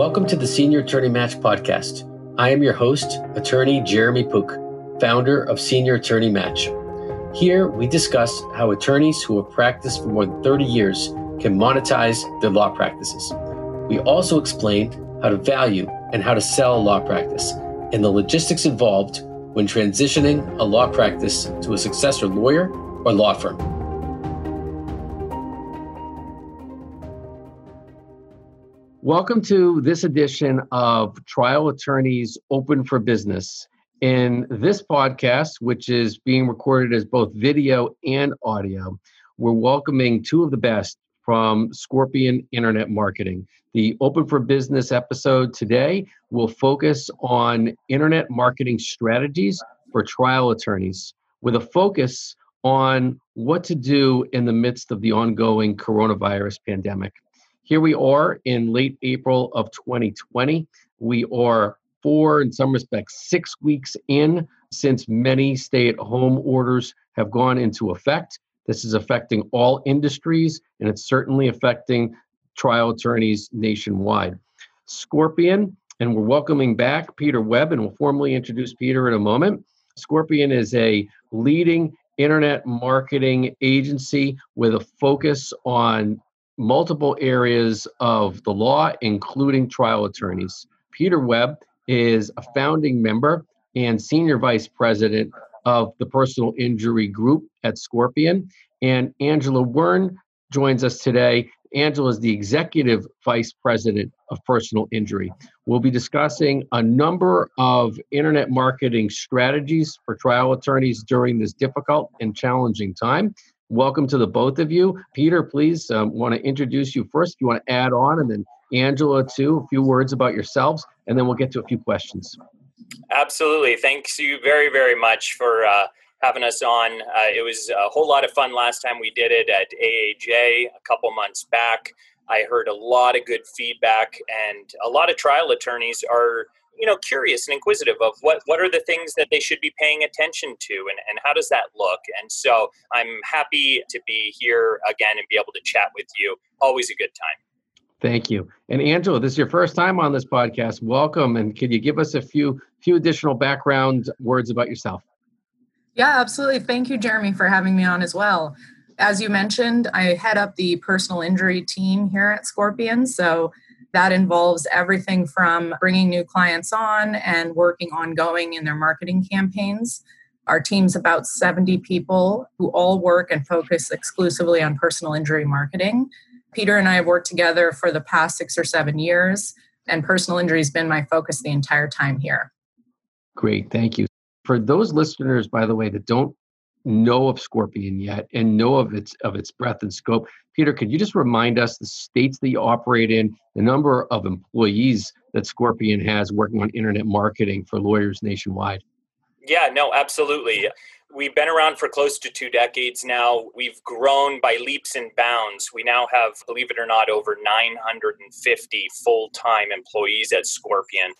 Welcome to the Senior Attorney Match podcast. I am your host, attorney Jeremy Pook, founder of Senior Attorney Match. Here, we discuss how attorneys who have practiced for more than 30 years can monetize their law practices. We also explain how to value and how to sell a law practice and the logistics involved when transitioning a law practice to a successor lawyer or law firm. Welcome to this edition of Trial Attorneys Open for Business. In this podcast, which is being recorded as both video and audio, we're welcoming two of the best from Scorpion Internet Marketing. The Open for Business episode today will focus on internet marketing strategies for trial attorneys with a focus on what to do in the midst of the ongoing coronavirus pandemic. Here we are in late April of 2020. We are four, in some respects, six weeks in since many stay at home orders have gone into effect. This is affecting all industries, and it's certainly affecting trial attorneys nationwide. Scorpion, and we're welcoming back Peter Webb, and we'll formally introduce Peter in a moment. Scorpion is a leading internet marketing agency with a focus on multiple areas of the law, including trial attorneys. Peter Webb is a founding member and senior vice president of the personal injury group at Scorpion. And Angela Wern joins us today. Angela is the executive vice president of personal injury. We'll be discussing a number of internet marketing strategies for trial attorneys during this difficult and challenging time. Welcome to the both of you. Peter, please um, want to introduce you first. If you want to add on, and then Angela, too, a few words about yourselves, and then we'll get to a few questions. Absolutely. Thanks you very, very much for uh, having us on. Uh, it was a whole lot of fun last time we did it at AAJ a couple months back. I heard a lot of good feedback, and a lot of trial attorneys are you know curious and inquisitive of what what are the things that they should be paying attention to and, and how does that look and so i'm happy to be here again and be able to chat with you always a good time Thank you. And Angela, this is your first time on this podcast. Welcome. And can you give us a few few additional background words about yourself? Yeah, absolutely. Thank you, Jeremy, for having me on as well. As you mentioned, I head up the personal injury team here at Scorpion. So that involves everything from bringing new clients on and working ongoing in their marketing campaigns. Our team's about 70 people who all work and focus exclusively on personal injury marketing. Peter and I have worked together for the past six or seven years, and personal injury has been my focus the entire time here. Great, thank you. For those listeners, by the way, that don't know of Scorpion yet and know of its of its breadth and scope. Peter, could you just remind us the states that you operate in, the number of employees that Scorpion has working on internet marketing for lawyers nationwide? Yeah, no, absolutely. We've been around for close to two decades now. We've grown by leaps and bounds. We now have, believe it or not, over 950 full time employees at Scorpion.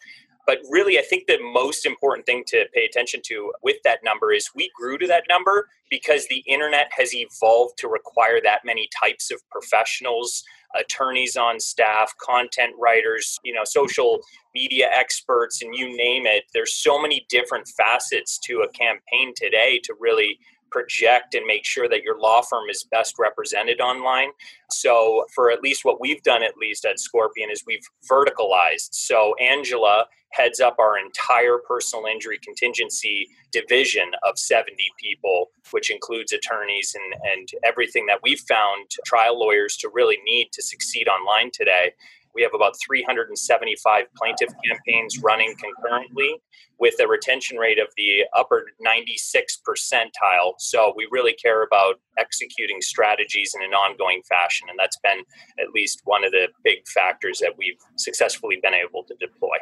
But really, I think the most important thing to pay attention to with that number is we grew to that number because the internet has evolved to require that many types of professionals, attorneys on staff, content writers, you know, social media experts, and you name it. There's so many different facets to a campaign today to really project and make sure that your law firm is best represented online. So, for at least what we've done, at least at Scorpion, is we've verticalized. So, Angela heads up our entire personal injury contingency division of 70 people, which includes attorneys and, and everything that we've found trial lawyers to really need to succeed online today. We have about 375 plaintiff campaigns running concurrently with a retention rate of the upper 96 percentile. So we really care about executing strategies in an ongoing fashion. And that's been at least one of the big factors that we've successfully been able to deploy.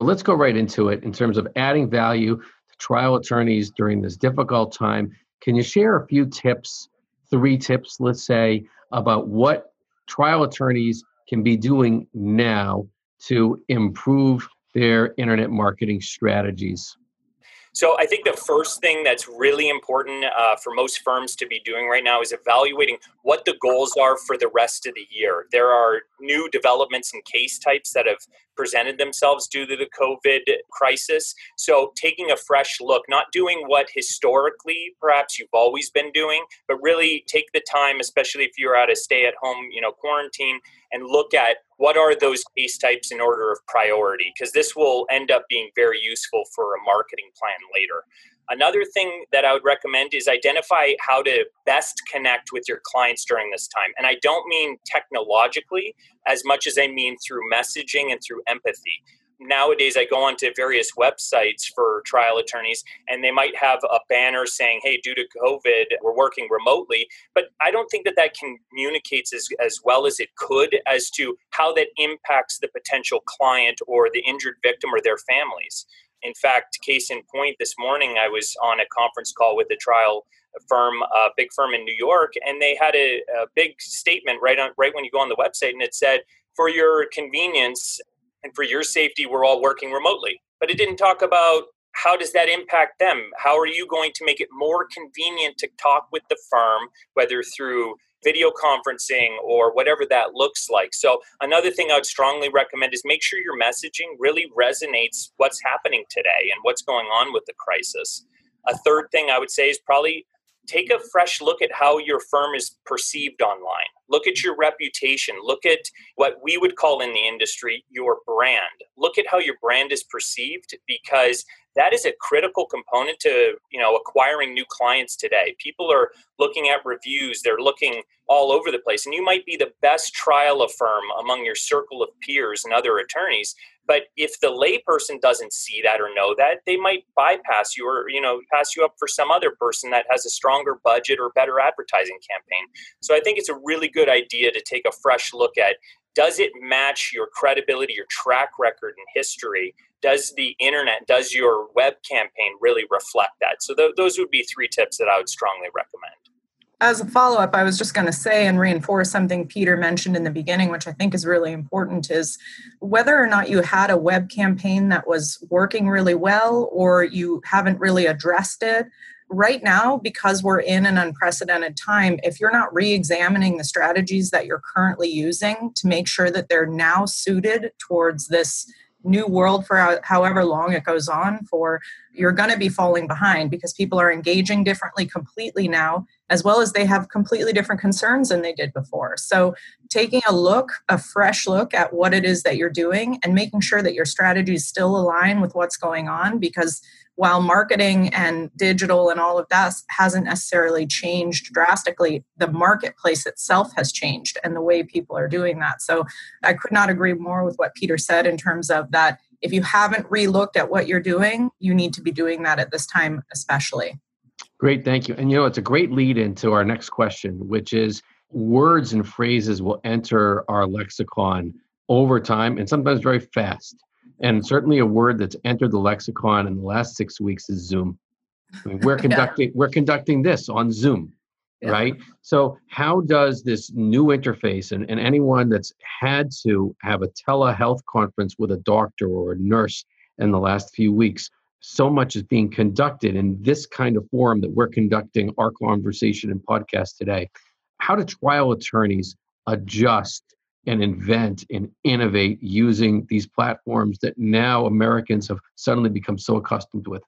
Let's go right into it in terms of adding value to trial attorneys during this difficult time. Can you share a few tips, three tips, let's say, about what trial attorneys can be doing now to improve their internet marketing strategies? So I think the first thing that's really important uh, for most firms to be doing right now is evaluating what the goals are for the rest of the year. There are new developments and case types that have presented themselves due to the COVID crisis. So taking a fresh look, not doing what historically perhaps you've always been doing, but really take the time, especially if you're at a stay-at-home, you know, quarantine, and look at what are those case types in order of priority because this will end up being very useful for a marketing plan later another thing that i would recommend is identify how to best connect with your clients during this time and i don't mean technologically as much as i mean through messaging and through empathy nowadays I go onto various websites for trial attorneys and they might have a banner saying, hey, due to COVID, we're working remotely. But I don't think that that communicates as, as well as it could as to how that impacts the potential client or the injured victim or their families. In fact, case in point, this morning I was on a conference call with a trial firm, a big firm in New York, and they had a, a big statement right on right when you go on the website, and it said, "For your convenience, and for your safety we're all working remotely. But it didn't talk about how does that impact them? How are you going to make it more convenient to talk with the firm whether through video conferencing or whatever that looks like. So another thing i would strongly recommend is make sure your messaging really resonates what's happening today and what's going on with the crisis. A third thing i would say is probably take a fresh look at how your firm is perceived online. Look at your reputation. Look at what we would call in the industry your brand. Look at how your brand is perceived because that is a critical component to you know acquiring new clients today people are looking at reviews they're looking all over the place and you might be the best trial of firm among your circle of peers and other attorneys but if the layperson doesn't see that or know that they might bypass you or you know pass you up for some other person that has a stronger budget or better advertising campaign so i think it's a really good idea to take a fresh look at does it match your credibility your track record and history does the internet, does your web campaign really reflect that? So th- those would be three tips that I would strongly recommend. As a follow up, I was just going to say and reinforce something Peter mentioned in the beginning, which I think is really important is whether or not you had a web campaign that was working really well or you haven't really addressed it. Right now, because we're in an unprecedented time, if you're not re examining the strategies that you're currently using to make sure that they're now suited towards this new world for however long it goes on for you're going to be falling behind because people are engaging differently completely now as well as they have completely different concerns than they did before so taking a look a fresh look at what it is that you're doing and making sure that your strategies still align with what's going on because while marketing and digital and all of that hasn't necessarily changed drastically, the marketplace itself has changed and the way people are doing that. So I could not agree more with what Peter said in terms of that if you haven't relooked at what you're doing, you need to be doing that at this time, especially. Great, thank you. And you know, it's a great lead into our next question, which is words and phrases will enter our lexicon over time and sometimes very fast. And certainly a word that's entered the lexicon in the last six weeks is Zoom. I mean, we're conducting yeah. we're conducting this on Zoom, yeah. right? So how does this new interface and, and anyone that's had to have a telehealth conference with a doctor or a nurse in the last few weeks, so much is being conducted in this kind of forum that we're conducting our conversation and podcast today. How do trial attorneys adjust and invent and innovate using these platforms that now Americans have suddenly become so accustomed with?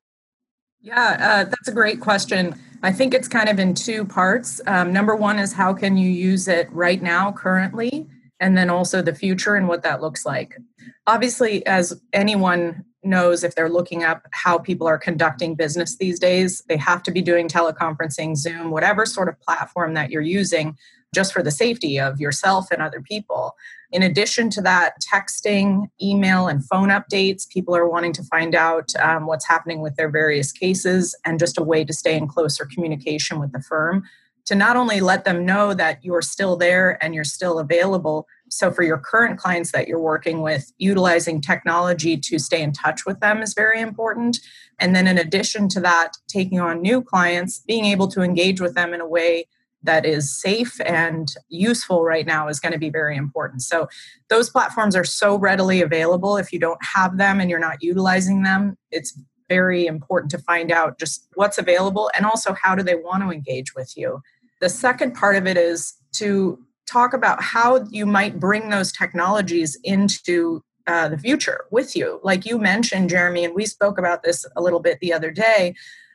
Yeah, uh, that's a great question. I think it's kind of in two parts. Um, number one is how can you use it right now, currently, and then also the future and what that looks like. Obviously, as anyone knows, if they're looking up how people are conducting business these days, they have to be doing teleconferencing, Zoom, whatever sort of platform that you're using just for the safety of yourself and other people. In addition to that, texting, email, and phone updates, people are wanting to find out um, what's happening with their various cases and just a way to stay in closer communication with the firm to not only let them know that you're still there and you're still available. So, for your current clients that you're working with, utilizing technology to stay in touch with them is very important. And then, in addition to that, taking on new clients, being able to engage with them in a way that is safe and useful right now is going to be very important. So, those platforms are so readily available. If you don't have them and you're not utilizing them, it's very important to find out just what's available and also how do they want to engage with you. The second part of it is to talk about how you might bring those technologies into uh, the future with you. Like you mentioned, Jeremy, and we spoke about this a little bit the other day.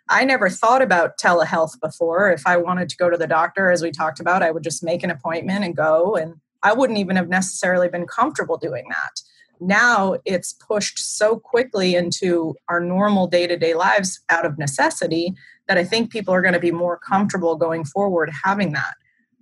I never thought about telehealth before. If I wanted to go to the doctor, as we talked about, I would just make an appointment and go, and I wouldn't even have necessarily been comfortable doing that. Now it's pushed so quickly into our normal day to day lives out of necessity that I think people are going to be more comfortable going forward having that.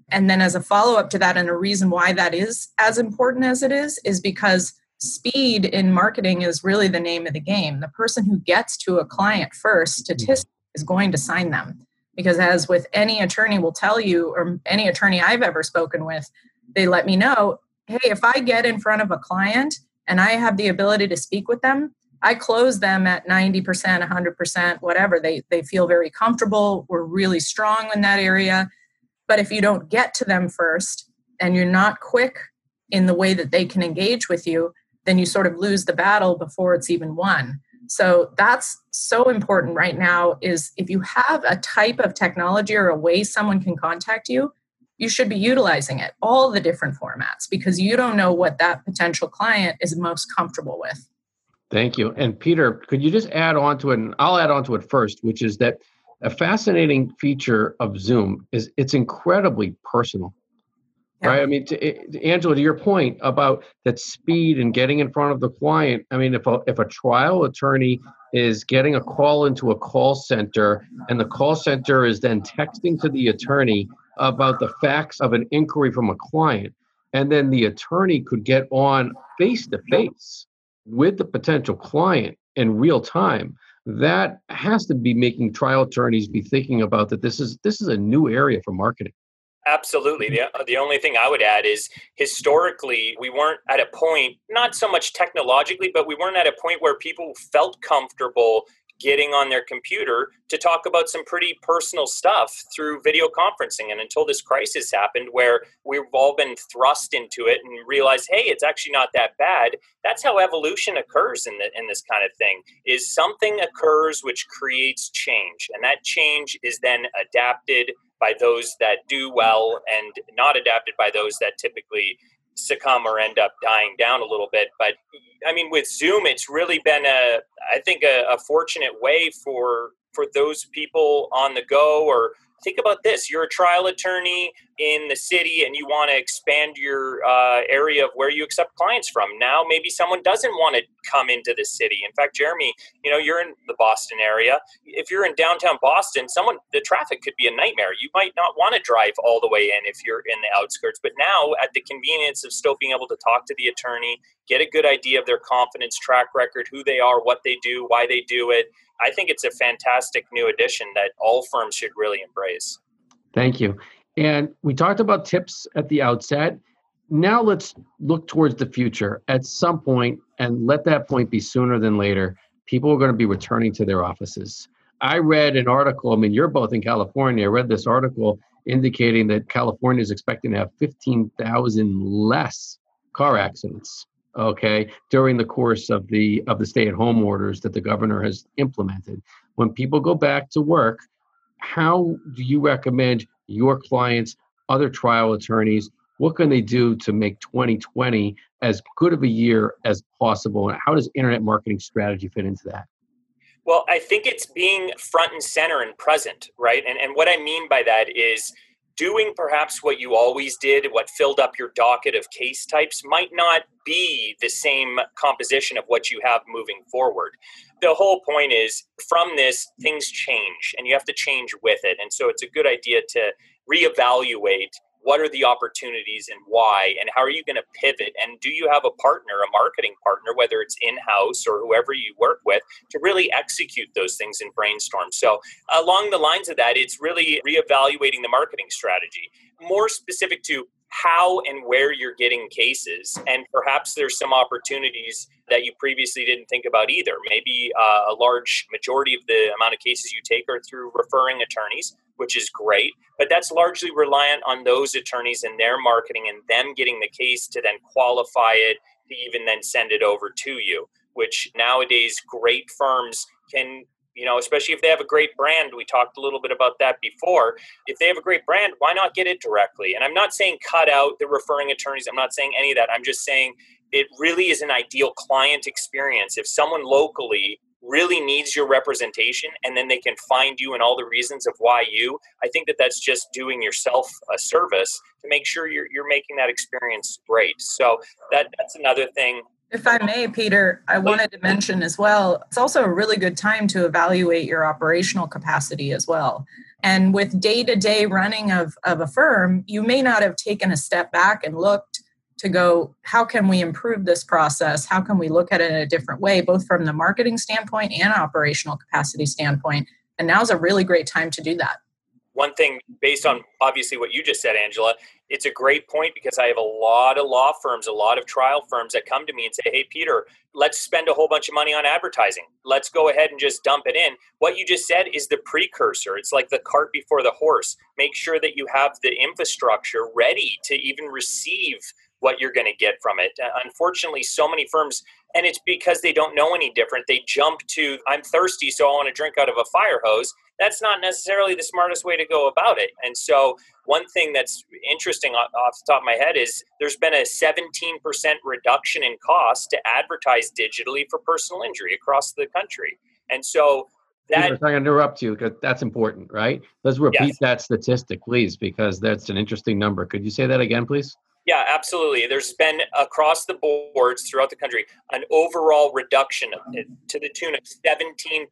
And then, as a follow up to that, and a reason why that is as important as it is, is because speed in marketing is really the name of the game. The person who gets to a client first, mm-hmm. statistically, is going to sign them. Because, as with any attorney will tell you, or any attorney I've ever spoken with, they let me know hey, if I get in front of a client and I have the ability to speak with them, I close them at 90%, 100%, whatever. They, they feel very comfortable. We're really strong in that area. But if you don't get to them first and you're not quick in the way that they can engage with you, then you sort of lose the battle before it's even won. So that's so important right now is if you have a type of technology or a way someone can contact you, you should be utilizing it, all the different formats, because you don't know what that potential client is most comfortable with. Thank you. And Peter, could you just add on to it? And I'll add on to it first, which is that a fascinating feature of Zoom is it's incredibly personal. Yeah. Right. I mean, to, to, Angela, to your point about that speed and getting in front of the client. I mean, if a, if a trial attorney is getting a call into a call center and the call center is then texting to the attorney about the facts of an inquiry from a client, and then the attorney could get on face to face with the potential client in real time that has to be making trial attorneys be thinking about that this is this is a new area for marketing Absolutely. The, uh, the only thing I would add is historically, we weren't at a point, not so much technologically, but we weren't at a point where people felt comfortable getting on their computer to talk about some pretty personal stuff through video conferencing. And until this crisis happened, where we've all been thrust into it and realized, hey, it's actually not that bad. That's how evolution occurs in the, in this kind of thing. Is something occurs which creates change, and that change is then adapted by those that do well and not adapted by those that typically succumb or end up dying down a little bit. But I mean, with Zoom, it's really been a, I think, a, a fortunate way for for those people on the go or think about this you're a trial attorney in the city and you want to expand your uh, area of where you accept clients from. Now maybe someone doesn't want to come into the city. In fact jeremy you know you're in the boston area. If you're in downtown boston someone the traffic could be a nightmare. You might not want to drive all the way in if you're in the outskirts. But now at the convenience of still being able to talk to the attorney get a good idea of their confidence track record who they are what they do why they do it I think it's a fantastic new addition that all firms should really embrace. Thank you. And we talked about tips at the outset. Now let's look towards the future at some point and let that point be sooner than later. People are going to be returning to their offices. I read an article, I mean, you're both in California. I read this article indicating that California is expecting to have 15,000 less car accidents okay during the course of the of the stay at home orders that the governor has implemented when people go back to work how do you recommend your clients other trial attorneys what can they do to make 2020 as good of a year as possible? And how does internet marketing strategy fit into that? Well i think it's being front and center and present right? And, and what i mean by that is doing perhaps what you always did, what filled up your docket of case types, might not be the same composition of what you have moving forward. The whole point is from this, things change and you have to change with it. And so it's a good idea to reevaluate what are the opportunities and why and how are you going to pivot and do you have a partner a marketing partner whether it's in-house or whoever you work with to really execute those things and brainstorm? So along the lines of that it's really reevaluating the marketing strategy more specific to how and where you're getting cases and perhaps there's some opportunities that you previously didn't think about either maybe uh, a large majority of the amount of cases you take are through referring attorneys which is great. But that's largely reliant on those attorneys and their marketing and them getting the case to then qualify it to even then send it over to you. Which nowadays great firms can you know, especially if they have a great brand. We talked a little bit about that before. If they have a great brand, why not get it directly? And I'm not saying cut out the referring attorneys. I'm not saying any of that. I'm just saying it really is an ideal client experience. If someone locally really needs your representation and then they can find you and all the reasons of why you i think that that's just doing yourself a service to make sure you're, you're making that experience great so that that's another thing if I may, Peter, I wanted to mention as well, it's also a really good time to evaluate your operational capacity as well. And with day to day running of, of a firm, you may not have taken a step back and looked to go, how can we improve this process? How can we look at it in a different way, both from the marketing standpoint and operational capacity standpoint? And now's a really great time to do that one thing based on obviously what you just said angela it's a great point because i have a lot of law firms a lot of trial firms that come to me and say hey peter let's spend a whole bunch of money on advertising. Let's go ahead and just dump it in. What you just said is the precursor. It's like the cart before the horse. Make sure that you have the infrastructure ready to even receive what you're going to get from it. Uh, unfortunately, so many firms, and it's because they don't know any different, they jump to, I'm thirsty, so I want to drink out of a fire hose. That's not necessarily the smartest way to go about it. And so, one thing that's interesting off the top of my head is there's been a 17% reduction in cost to advertise digitally for personal injury across the country. And so, that, I'm going to interrupt you because that's important, right? Let's repeat yes. that statistic, please, because that's an interesting number. Could you say that again, please? Yeah, absolutely. There's been across the boards throughout the country an overall reduction eh, to the tune of 17%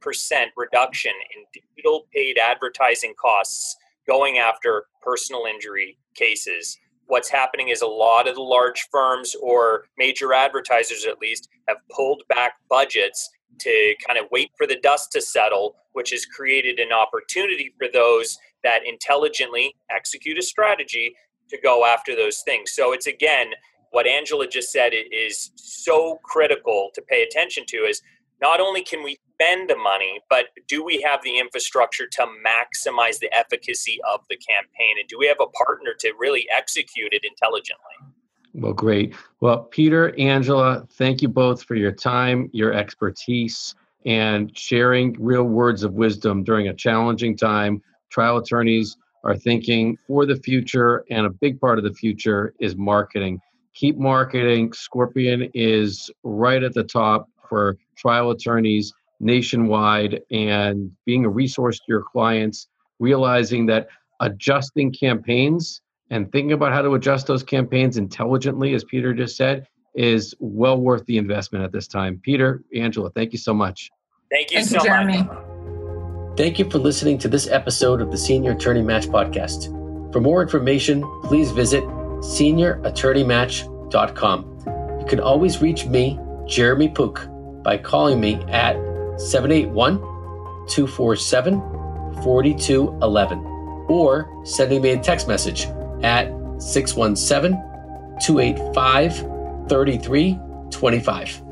reduction in digital paid advertising costs going after personal injury cases. What's happening is a lot of the large firms or major advertisers, at least, have pulled back budgets to kind of wait for the dust to settle, which has created an opportunity for those that intelligently execute a strategy to go after those things. So it's again, what Angela just said is so critical to pay attention to is not only can we spend the money, but do we have the infrastructure to maximize the efficacy of the campaign? And do we have a partner to really execute it intelligently? Well, great. Well, Peter, Angela, thank you both for your time, your expertise, and sharing real words of wisdom during a challenging time. Trial attorneys are thinking for the future, and a big part of the future is marketing. Keep marketing. Scorpion is right at the top for trial attorneys nationwide and being a resource to your clients, realizing that adjusting campaigns and thinking about how to adjust those campaigns intelligently, as Peter just said, is well worth the investment at this time. Peter, Angela, thank you so much. Thank you thank so you, Jeremy. much. Thank you for listening to this episode of the Senior Attorney Match podcast. For more information, please visit seniorattorneymatch.com. You can always reach me, Jeremy Pook, by calling me at 781 247 4211 or sending me a text message at 617 285 3325.